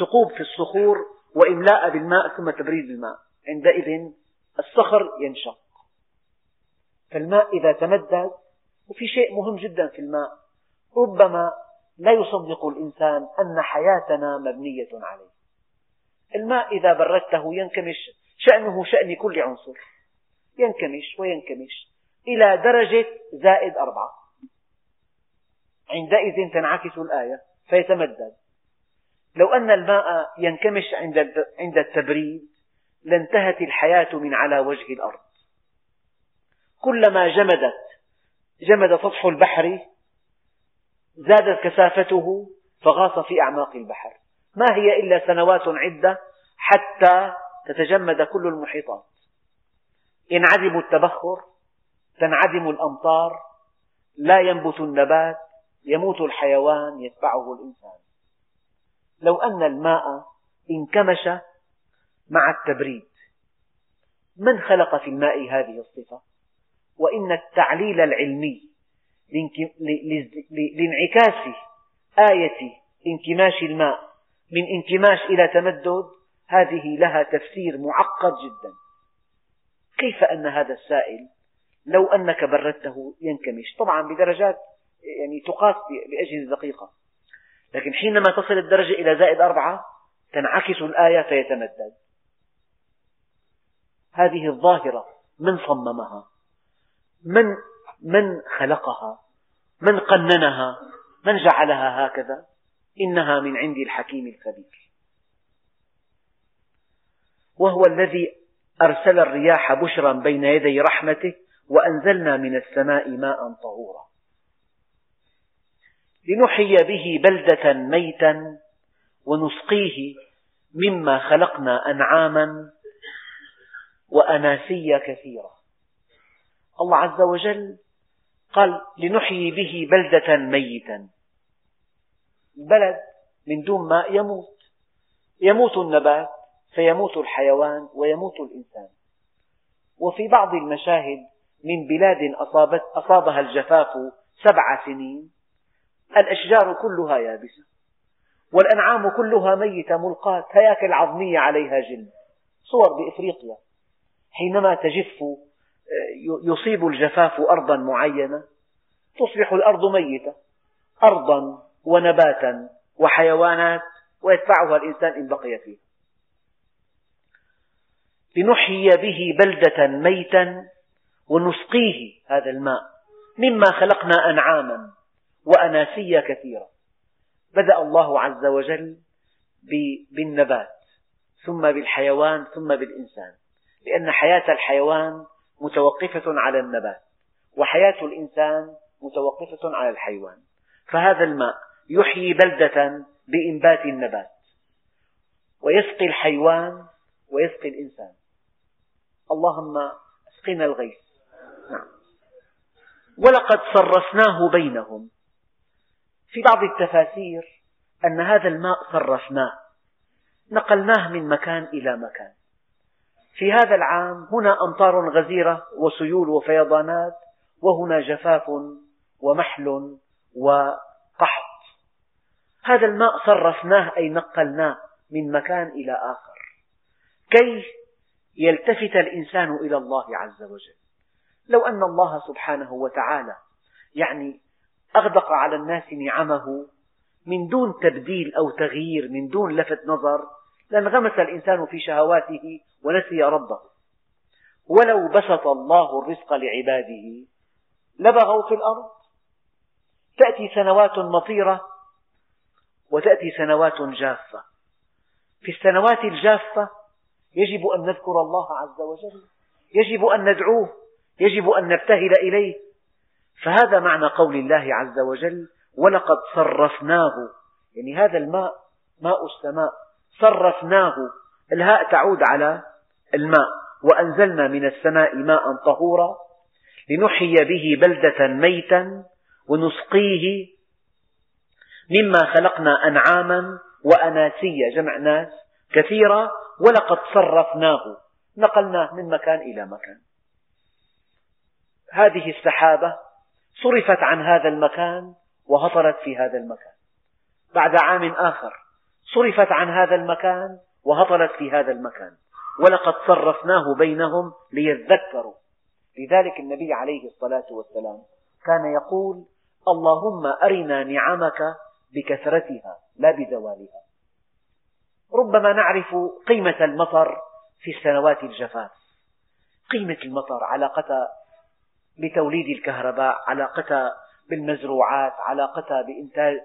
ثقوب في الصخور وإملاء بالماء ثم تبريد الماء عندئذ الصخر ينشق. فالماء إذا تمدد وفي شيء مهم جدا في الماء ربما لا يصدق الإنسان أن حياتنا مبنية عليه. الماء إذا بردته ينكمش شأنه شأن كل عنصر. ينكمش وينكمش إلى درجة زائد أربعة. عندئذ تنعكس الآية فيتمدد. لو أن الماء ينكمش عند التبريد لانتهت الحياة من على وجه الأرض. كلما جمدت جمد سطح البحر زادت كثافته فغاص في أعماق البحر. ما هي إلا سنوات عدة حتى تتجمد كل المحيطات. ينعدم التبخر تنعدم الأمطار لا ينبت النبات يموت الحيوان يتبعه الإنسان. لو أن الماء انكمش مع التبريد من خلق في الماء هذه الصفة؟ وإن التعليل العلمي لانعكاس آية انكماش الماء من انكماش إلى تمدد هذه لها تفسير معقد جدا. كيف أن هذا السائل لو أنك بردته ينكمش؟ طبعا بدرجات يعني تقاس بأجهزة دقيقة. لكن حينما تصل الدرجة إلى زائد أربعة تنعكس الآية فيتمدد. هذه الظاهرة من صممها من من خلقها من قننها من جعلها هكذا إنها من عند الحكيم الخبير. وهو الذي أرسل الرياح بشرا بين يدي رحمته وأنزلنا من السماء ماء طهورا. لنحيي به بلدة ميتا ونسقيه مما خلقنا أنعاما وأناسيا كثيرة الله عز وجل قال لنحيي به بلدة ميتا. البلد من دون ماء يموت. يموت النبات فيموت الحيوان ويموت الإنسان. وفي بعض المشاهد من بلاد أصابت أصابها الجفاف سبع سنين. الأشجار كلها يابسة والأنعام كلها ميتة ملقاة هياكل عظمية عليها جلد. صور بإفريقيا حينما تجف يصيب الجفاف أرضا معينة تصبح الأرض ميتة أرضا ونباتا وحيوانات ويتبعها الإنسان إن بقي فيه لنحيي به بلدة ميتا ونسقيه هذا الماء مما خلقنا أنعاما. وأناسيا كثيرة. بدأ الله عز وجل بالنبات ثم بالحيوان ثم بالإنسان. لأن حياة الحيوان متوقفة على النبات وحياة الإنسان متوقفة على الحيوان. فهذا الماء يحيي بلدة بإنبات النبات ويسقي الحيوان ويسقي الإنسان. اللهم أسقنا الغيث. نعم. ولقد صرفناه بينهم. في بعض التفاسير أن هذا الماء صرفناه نقلناه من مكان إلى مكان. في هذا العام هنا أمطار غزيرة وسيول وفيضانات وهنا جفاف ومحل وقحط. هذا الماء صرفناه أي نقلناه من مكان إلى آخر. كي يلتفت الإنسان إلى الله عز وجل؟ لو أن الله سبحانه وتعالى يعني أغدق على الناس نعمه من دون تبديل أو تغيير من دون لفت نظر. لانغمس الإنسان في شهواته ونسي ربه. ولو بسط الله الرزق لعباده لبغوا في الأرض. تأتي سنوات مطيرة وتأتي سنوات جافة. في السنوات الجافة يجب أن نذكر الله عز وجل. يجب أن ندعوه. يجب أن نبتهل إليه. فهذا معنى قول الله عز وجل ولقد صرفناه. يعني هذا الماء ماء السماء صرفناه. الهاء تعود على الماء وأنزلنا من السماء ماء طهورا لنحيي به بلدة ميتا ونسقيه مما خلقنا أنعاما وأناسيا. جمع ناس كثيرة ولقد صرفناه. نقلناه من مكان إلى مكان. هذه السحابة صرفت عن هذا المكان وهطلت في هذا المكان. بعد عام آخر صرفت عن هذا المكان وهطلت في هذا المكان. ولقد صرفناه بينهم ليذكروا. لذلك النبي عليه الصلاة والسلام كان يقول اللهم أرنا نعمك بكثرتها لا بزوالها. ربما نعرف قيمة المطر في السنوات الجفاف. قيمة المطر علاقتها بتوليد الكهرباء علاقتها بالمزروعات علاقتها بإنتاج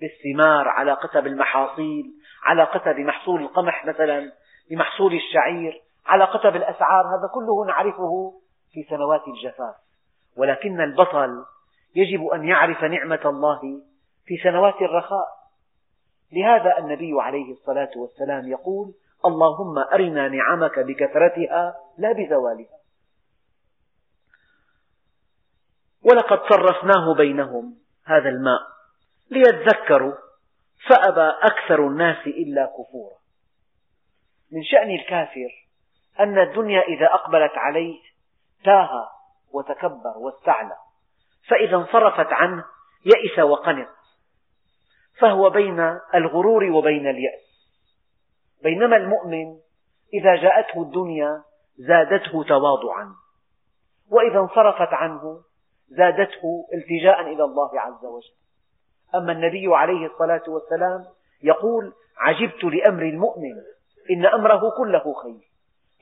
بالثمار علاقتها بالمحاصيل علاقتها بمحصول القمح مثلا بمحصول الشعير علاقتها بالأسعار هذا كله نعرفه في سنوات الجفاف. ولكن البطل يجب أن يعرف نعمة الله في سنوات الرخاء. لهذا النبي عليه الصلاة والسلام يقول اللهم أرنا نعمك بكثرتها لا بزوالها. ولقد صرفناه بينهم هذا الماء ليذكروا فأبى أكثر الناس إلا كفورا. من شأن الكافر أن الدنيا إذا أقبلت عليه تاه وتكبر واستعلى فإذا انصرفت عنه يئس وقنط فهو بين الغرور وبين اليأس. بينما المؤمن إذا جاءته الدنيا زادته تواضعا وإذا انصرفت عنه زادته التجاء إلى الله عز وجل. أما النبي عليه الصلاة والسلام يقول عجبت لأمر المؤمن إن أمره كله خير.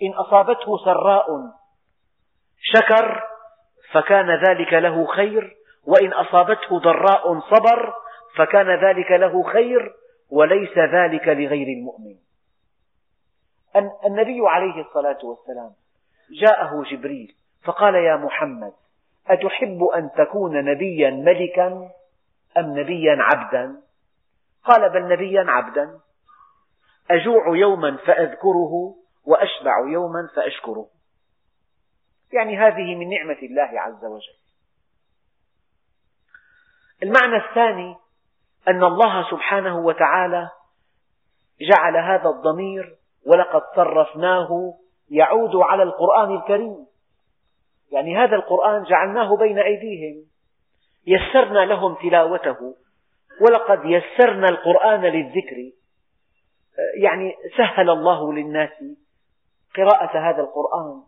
إن أصابته سراء شكر فكان ذلك له خير وإن أصابته ضراء صبر فكان ذلك له خير وليس ذلك لغير المؤمن. النبي عليه الصلاة والسلام جاءه جبريل فقال يا محمد أتحب أن تكون نبيا ملكا أم نبيا عبدا؟ قال بل نبيا عبدا. أجوع يوما فأذكره وأشبع يوما فأشكره. يعني هذه من نعمة الله عز وجل. المعنى الثاني أن الله سبحانه وتعالى جعل هذا الضمير ولقد صرفناه يعود على القرآن الكريم. يعني هذا القرآن جعلناه بين أيديهم. يسرنا لهم تلاوته. ولقد يسرنا القرآن للذكر. يعني سهل الله للناس قراءة هذا القرآن.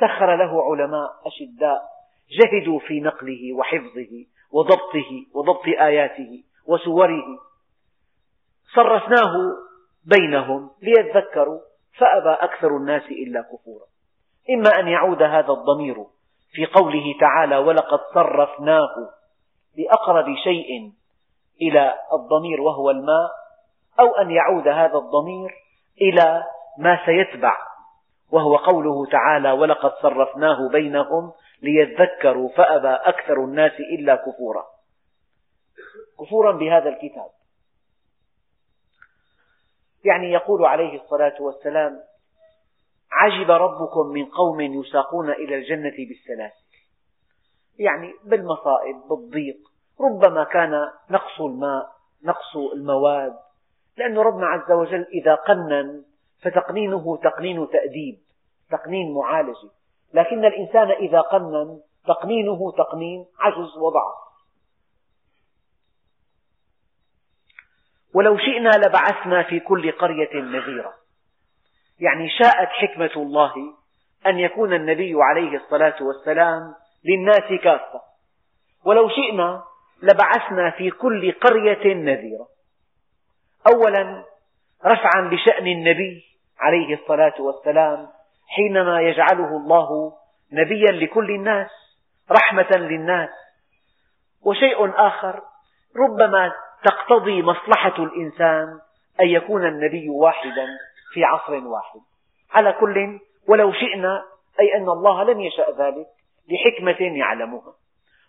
سخر له علماء أشداء. جهدوا في نقله وحفظه وضبطه وضبط آياته وسوره. صرفناه بينهم ليذكروا. فأبى أكثر الناس إلا كفورا. إما أن يعود هذا الضمير في قوله تعالى ولقد صرفناه بأقرب شيء إلى الضمير وهو الماء أو أن يعود هذا الضمير إلى ما سيتبع وهو قوله تعالى ولقد صرفناه بينهم ليذكروا فأبى أكثر الناس إلا كفورا كفورا بهذا الكتاب. يعني يقول عليه الصلاة والسلام عجب ربكم من قوم يساقون إلى الجنة بالسلاسل. يعني بالمصائب بالضيق. ربما كان نقص الماء نقص المواد. لأن ربنا عز وجل إذا قنن فتقنينه تقنين تأديب تقنين معالجة لكن الإنسان إذا قنن تقنينه تقنين عجز وضعف. ولو شئنا لبعثنا في كل قرية نذيرا. يعني شاءت حكمة الله أن يكون النبي عليه الصلاة والسلام للناس كافة. ولو شئنا لبعثنا في كل قرية نذيرا أولا رفعا لشأن النبي عليه الصلاة والسلام حينما يجعله الله نبيا لكل الناس رحمة للناس. وشيء آخر ربما تقتضي مصلحة الإنسان أن يكون النبي واحدا. في عصر واحد. على كل ولو شئنا أي أن الله لم يشأ ذلك لحكمة يعلمها.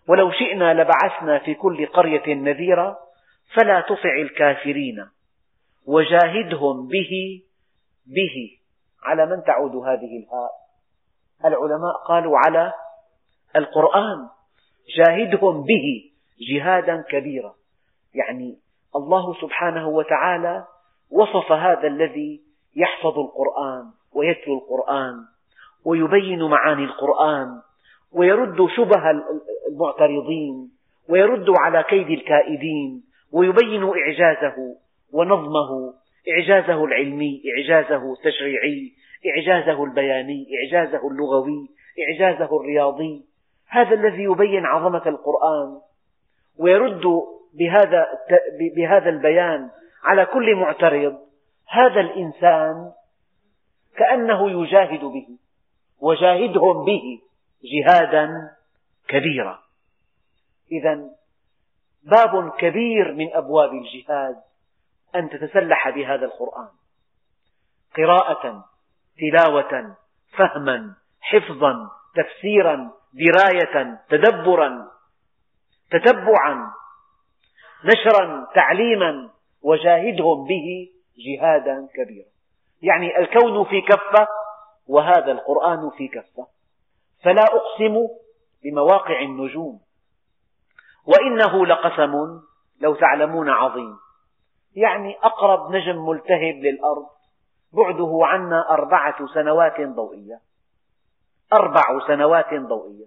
ولو شئنا لبعثنا في كل قرية نذيرا فلا تطع الكافرين. وجاهدهم به به. على من تعود هذه الهاء؟ العلماء قالوا على القرآن. جاهدهم به جهادا كبيرا. يعني الله سبحانه وتعالى وصف هذا الذي يحفظ القرآن ويتلو القرآن ويبين معاني القرآن ويرد شبه المعترضين ويرد على كيد الكائدين ويبين إعجازه ونظمه إعجازه العلمي إعجازه التشريعي إعجازه البياني إعجازه اللغوي إعجازه الرياضي. هذا الذي يبين عظمة القرآن ويرد بهذا, بهذا البيان على كل معترض هذا الإنسان كأنه يجاهد به وجاهدهم به جهادا كبيرا. إذا باب كبير من أبواب الجهاد أن تتسلح بهذا القرآن. قراءة تلاوة فهما حفظا تفسيرا دراية تدبرا تتبعا نشرا تعليما وجاهدهم به جهادا كبيرا. يعني الكون في كفة وهذا القرآن في كفة. فلا أقسم بمواقع النجوم. وإنه لقسم لو تعلمون عظيم. يعني أقرب نجم ملتهب للأرض بعده عنا أربعة سنوات ضوئية. أربع سنوات ضوئية.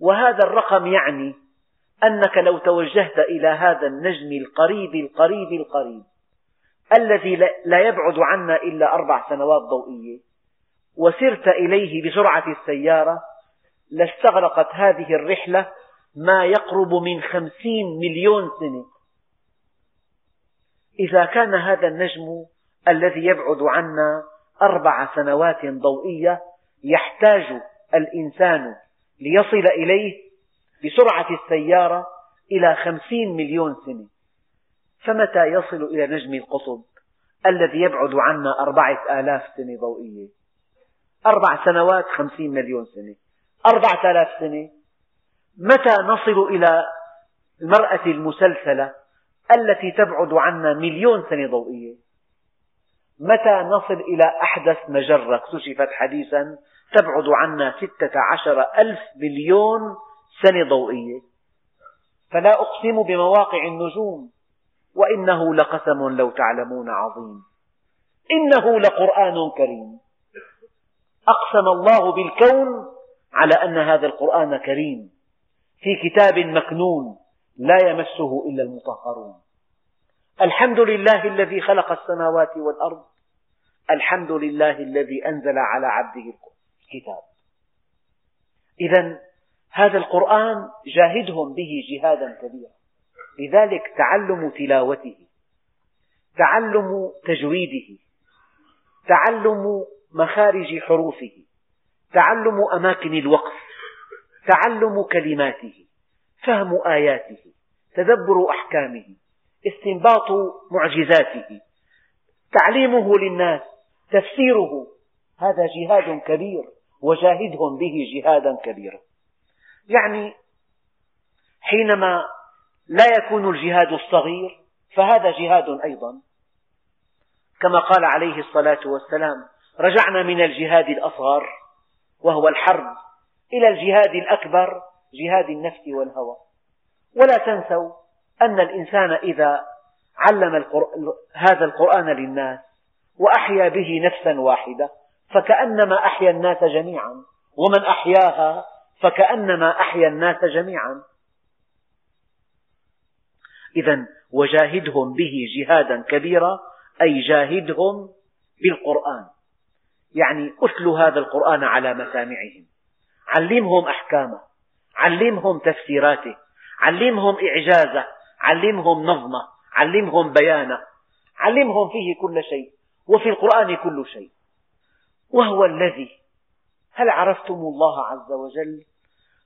وهذا الرقم يعني أنك لو توجهت إلى هذا النجم القريب القريب القريب الذي لا يبعد عنا إلا أربع سنوات ضوئية وسرت إليه بسرعة السيارة لاستغرقت هذه الرحلة ما يقرب من خمسين مليون سنة. إذا كان هذا النجم الذي يبعد عنا أربع سنوات ضوئية يحتاج الإنسان ليصل إليه بسرعة السيارة إلى خمسين مليون سنة. فمتى يصل إلى نجم القطب الذي يبعد عنا أربعة آلاف سنة ضوئية؟ أربع سنوات خمسين مليون سنة. أربعة آلاف سنة. متى نصل إلى المرأة المسلسلة التي تبعد عنا مليون سنة ضوئية؟ متى نصل إلى أحدث مجرة؟ اكتشفت حديثا تبعد عنا ستة عشر ألف مليون سنة ضوئية. فلا أقسم بمواقع النجوم. وإنه لقسم لو تعلمون عظيم. إنه لقرآن كريم. أقسم الله بالكون على أن هذا القرآن كريم. في كتاب مكنون لا يمسه إلا المطهرون. الحمد لله الذي خلق السماوات والأرض. الحمد لله الذي أنزل على عبده الكتاب. إذا هذا القرآن جاهدهم به جهادا كبيرا. لذلك تعلم تلاوته تعلم تجويده تعلم مخارج حروفه تعلم أماكن الوقف تعلم كلماته فهم آياته تدبر أحكامه استنباط معجزاته تعليمه للناس تفسيره. هذا جهاد كبير وجاهدهم به جهادا كبيرا. يعني حينما لا يكون الجهاد الصغير فهذا جهاد أيضا. كما قال عليه الصلاة والسلام رجعنا من الجهاد الأصغر وهو الحرب إلى الجهاد الأكبر جهاد النفس والهوى. ولا تنسوا أن الإنسان إذا علم هذا القرآن للناس وأحيا به نفسا واحدة فكأنما أحيا الناس جميعا ومن أحياها فكأنما أحيا الناس جميعا. إذا وجاهدهم به جهادا كبيرا أي جاهدهم بالقرآن. يعني أتل هذا القرآن على مسامعهم. علمهم أحكامه. علمهم تفسيراته. علمهم إعجازه. علمهم نظمه. علمهم بيانه. علمهم فيه كل شيء. وفي القرآن كل شيء. وهو الذي هل عرفتم الله عز وجل؟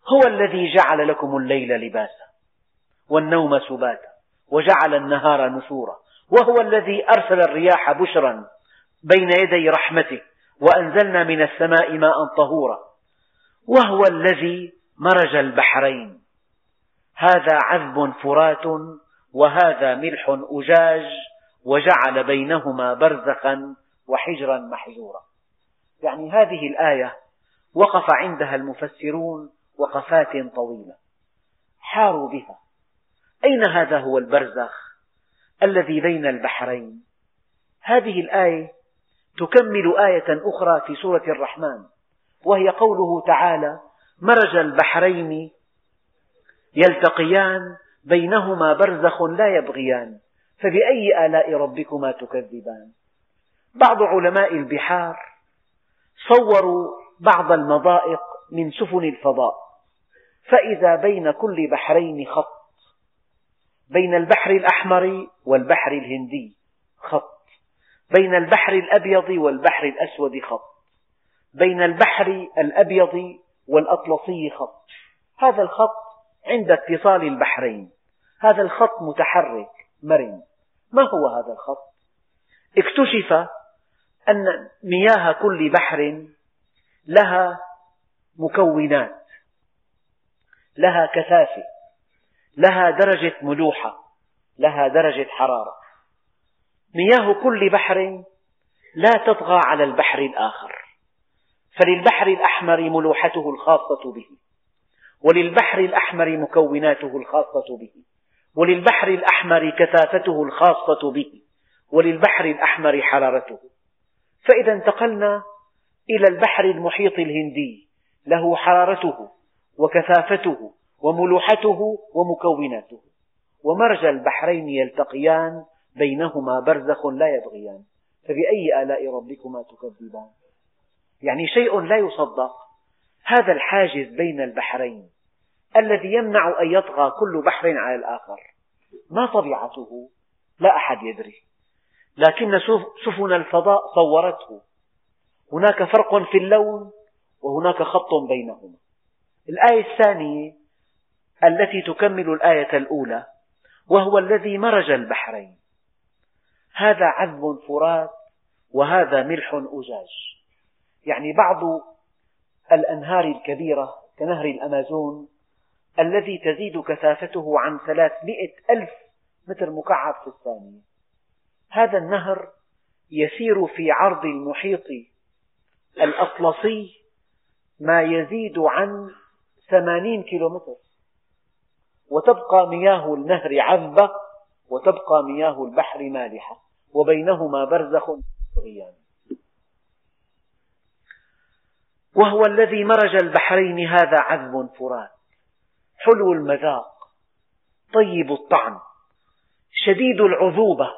هو الذي جعل لكم الليل لباسا والنوم سباتا. وجعل النهار نشورا وهو الذي أرسل الرياح بشرا بين يدي رحمته وأنزلنا من السماء ماء طهورا. وهو الذي مرج البحرين. هذا عذب فرات وهذا ملح أجاج وجعل بينهما برزخا وحجرا محجورا. يعني هذه الآية وقف عندها المفسرون وقفات طويلة. حاروا بها. أين هذا هو البرزخ الذي بين البحرين؟ هذه الآية تكمل آية أخرى في سورة الرحمن وهي قوله تعالى مرج البحرين يلتقيان بينهما برزخ لا يبغيان فبأي آلاء ربكما تكذبان؟ بعض علماء البحار صوروا بعض المضائق من سفن الفضاء فإذا بين كل بحرين خط بين البحر الأحمر والبحر الهندي خط. بين البحر الأبيض والبحر الأسود خط. بين البحر الأبيض والأطلسي خط. هذا الخط عند اتصال البحرين. هذا الخط متحرك مرن. ما هو هذا الخط؟ اكتشف أن مياه كل بحر لها مكونات لها كثافة. لها درجة ملوحة لها درجة حرارة. مياه كل بحر لا تطغى على البحر الآخر. فللبحر الأحمر ملوحته الخاصة به وللبحر الأحمر مكوناته الخاصة به وللبحر الأحمر كثافته الخاصة به وللبحر الأحمر حرارته. فإذا انتقلنا إلى البحر المحيط الهندي له حرارته وكثافته وملوحته ومكوناته. ومرج البحرين يلتقيان بينهما برزخ لا يبغيان. فبأي آلاء ربكما تكذبان؟ يعني شيء لا يصدق هذا الحاجز بين البحرين الذي يمنع أن يطغى كل بحر على الآخر. ما طبيعته؟ لا أحد يدري. لكن سفن الفضاء صورته. هناك فرق في اللون وهناك خط بينهما. الآية الثانية التي تكمل الآية الأولى وهو الذي مرج البحرين. هذا عذب فرات وهذا ملح أجاج يعني بعض الأنهار الكبيرة كنهر الأمازون الذي تزيد كثافته عن ثلاثمئة ألف متر مكعب في الثانية. هذا النهر يسير في عرض المحيط الأطلسي ما يزيد عن ثمانين كيلومتر. وتبقى مياه النهر عذبة وتبقى مياه البحر مالحة وبينهما برزخ غيان وهو الذي مرج البحرين هذا عذب فرات. حلو المذاق طيب الطعم شديد العذوبة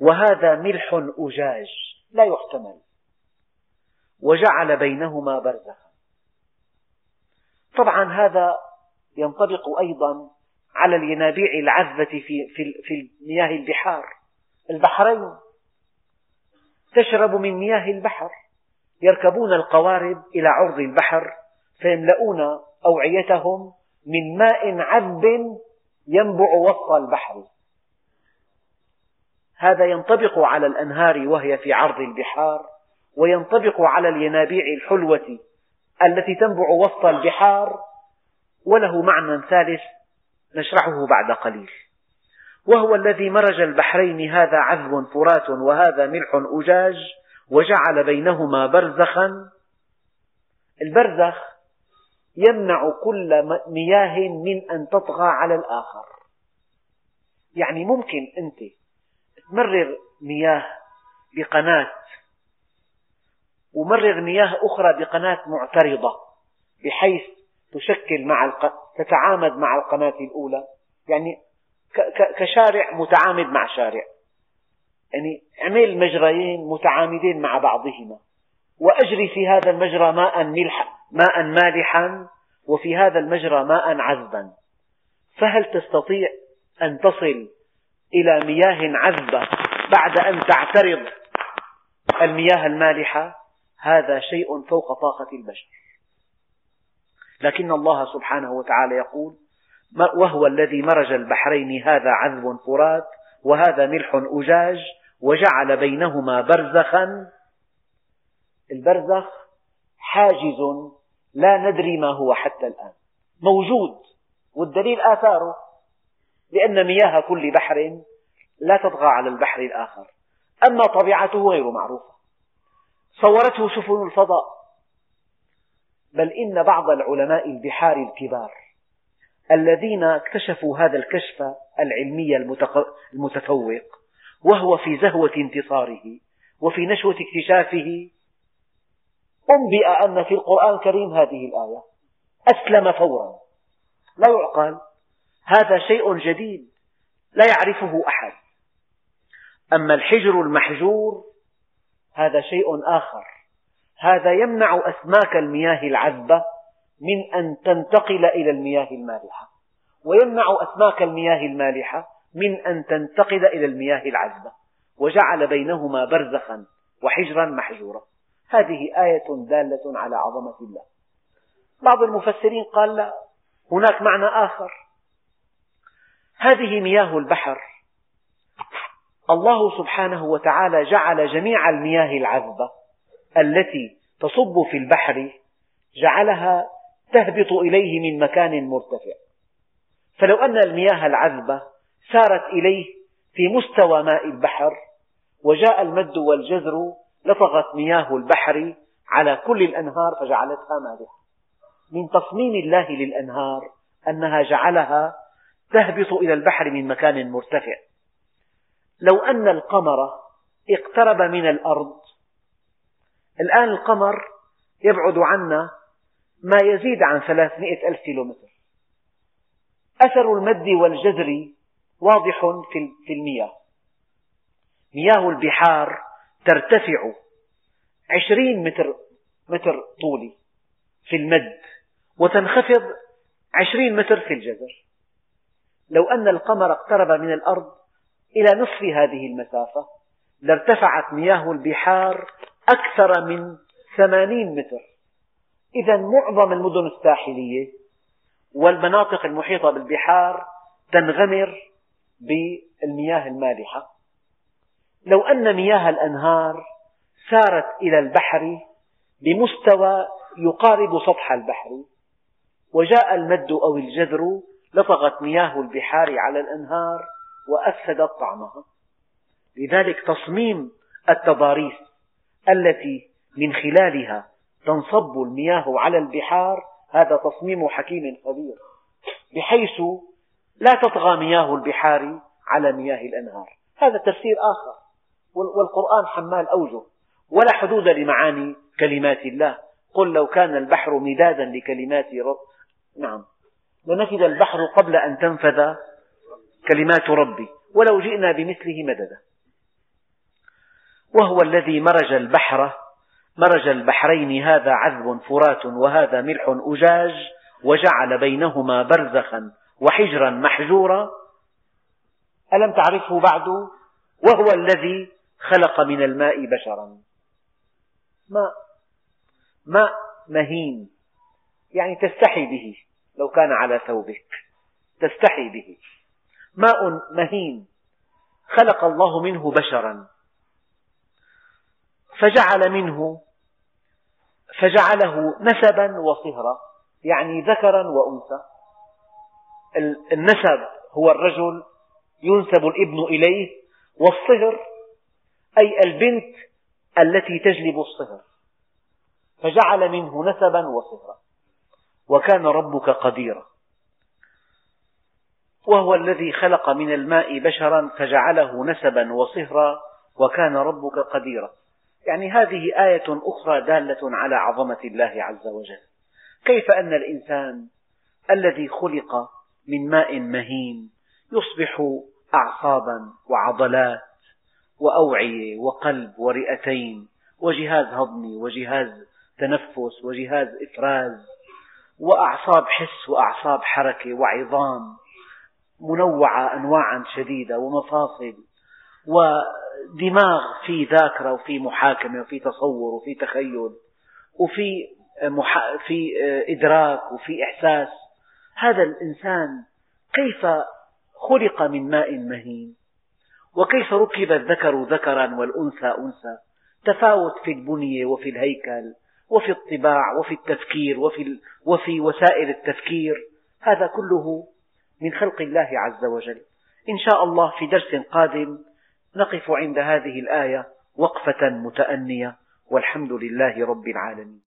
وهذا ملح أجاج لا يحتمل. وجعل بينهما برزخا. طبعا هذا ينطبق أيضا على الينابيع العذبة في, في, في مياه البحار. البحرين تشرب من مياه البحر يركبون القوارب إلى عرض البحر فيملؤون أوعيتهم من ماء عذب ينبع وسط البحر. هذا ينطبق على الأنهار وهي في عرض البحار وينطبق على الينابيع الحلوة التي تنبع وسط البحار وله معنى ثالث نشرحه بعد قليل. وهو الذي مرج البحرين هذا عذب فرات وهذا ملح أجاج وجعل بينهما برزخا. البرزخ يمنع كل مياه من أن تطغى على الآخر. يعني ممكن أنت تمرر مياه بقناة ومرر مياه أخرى بقناة معترضة بحيث تشكل مع الق... تتعامد مع القناة الأولى. يعني كشارع متعامد مع شارع. يعني اعمل مجريين متعامدين مع بعضهما. وأجري في هذا المجرى ماء ملح ماء مالحا وفي هذا المجرى ماء عذبا. فهل تستطيع أن تصل إلى مياه عذبة بعد أن تعترض المياه المالحة؟ هذا شيء فوق طاقة البشر. لكن الله سبحانه وتعالى يقول وهو الذي مرج البحرين هذا عذب فرات وهذا ملح أجاج وجعل بينهما برزخا. البرزخ حاجز لا ندري ما هو حتى الآن. موجود والدليل آثاره لأن مياه كل بحر لا تطغى على البحر الآخر. أما طبيعته غير معروفة. صورته سفن الفضاء. بل إن بعض العلماء البحار الكبار الذين اكتشفوا هذا الكشف العلمي المتفوق وهو في زهوة انتصاره وفي نشوة اكتشافه أنبئ أن في القرآن الكريم هذه الآية. أسلم فورا. لا يعقل. هذا شيء جديد لا يعرفه أحد. أما الحجر المحجور هذا شيء آخر. هذا يمنع أسماك المياه العذبة من أن تنتقل إلى المياه المالحة. ويمنع أسماك المياه المالحة من أن تنتقل إلى المياه العذبة. وجعل بينهما برزخا وحجرا محجورا هذه آية دالة على عظمة الله. بعض المفسرين قال لا هناك معنى آخر. هذه مياه البحر. الله سبحانه وتعالى جعل جميع المياه العذبة التي تصب في البحر جعلها تهبط إليه من مكان مرتفع. فلو أن المياه العذبة سارت إليه في مستوى ماء البحر وجاء المد والجزر لطغت مياه البحر على كل الأنهار فجعلتها مالحة. من تصميم الله للأنهار أنها جعلها تهبط إلى البحر من مكان مرتفع. لو أن القمر اقترب من الأرض الآن القمر يبعد عنا ما يزيد عن ثلاثمئة ألف كيلومتر. أثر المد والجزر واضح في المياه. مياه البحار ترتفع عشرين متر, متر طولي في المد وتنخفض عشرين متر في الجزر. لو أن القمر اقترب من الأرض إلى نصف هذه المسافة لارتفعت مياه البحار أكثر من ثمانين متر. إذا معظم المدن الساحلية والمناطق المحيطة بالبحار تنغمر بالمياه المالحة. لو أن مياه الأنهار سارت إلى البحر بمستوى يقارب سطح البحر وجاء المد أو الجذر لطغت مياه البحار على الأنهار وأفسدت طعمها. لذلك تصميم التضاريس التي من خلالها تنصب المياه على البحار هذا تصميم حكيم خبير. بحيث لا تطغى مياه البحار على مياه الأنهار. هذا تفسير آخر والقرآن حمال أوجه. ولا حدود لمعاني كلمات الله. قل لو كان البحر مدادا لكلمات رب نعم. لنفد البحر قبل أن تنفذ كلمات ربي. ولو جئنا بمثله مددا. وهو الذي مرج البحر مرج البحرين هذا عذب فرات وهذا ملح أجاج وجعل بينهما برزخا وحجرا محجورا. ألم تعرفه بعد؟ وهو الذي خلق من الماء بشرا. ماء ماء مهين يعني تستحي به لو كان على ثوبك. تستحي به. ماء مهين خلق الله منه بشرا. فجعل منه فجعله نسبا وصهرا يعني ذكرا وأنثى. النسب هو الرجل ينسب الابن إليه والصهر أي البنت التي تجلب الصهر. فجعل منه نسبا وصهرا. وكان ربك قديرا. وهو الذي خلق من الماء بشرا فجعله نسبا وصهرا وكان ربك قديرا. يعني هذه آية أخرى دالة على عظمة الله عز وجل. كيف أن الإنسان الذي خلق من ماء مهين يصبح أعصابا وعضلات وأوعية وقلب ورئتين وجهاز هضمي وجهاز تنفس وجهاز إفراز وأعصاب حس وأعصاب حركة وعظام منوعة أنواعا شديدة ومفاصل ودماغ في ذاكرة وفي محاكمة وفي تصور وفي تخيل وفي في إدراك وفي إحساس. هذا الإنسان كيف خلق من ماء مهين؟ وكيف ركب الذكر ذكرا والأنثى أنثى؟ تفاوت في البنية وفي الهيكل وفي الطباع وفي التفكير وفي, وفي وسائل التفكير. هذا كله من خلق الله عز وجل. إن شاء الله في درس قادم نقف عند هذه الآية وقفة متأنية والحمد لله رب العالمين.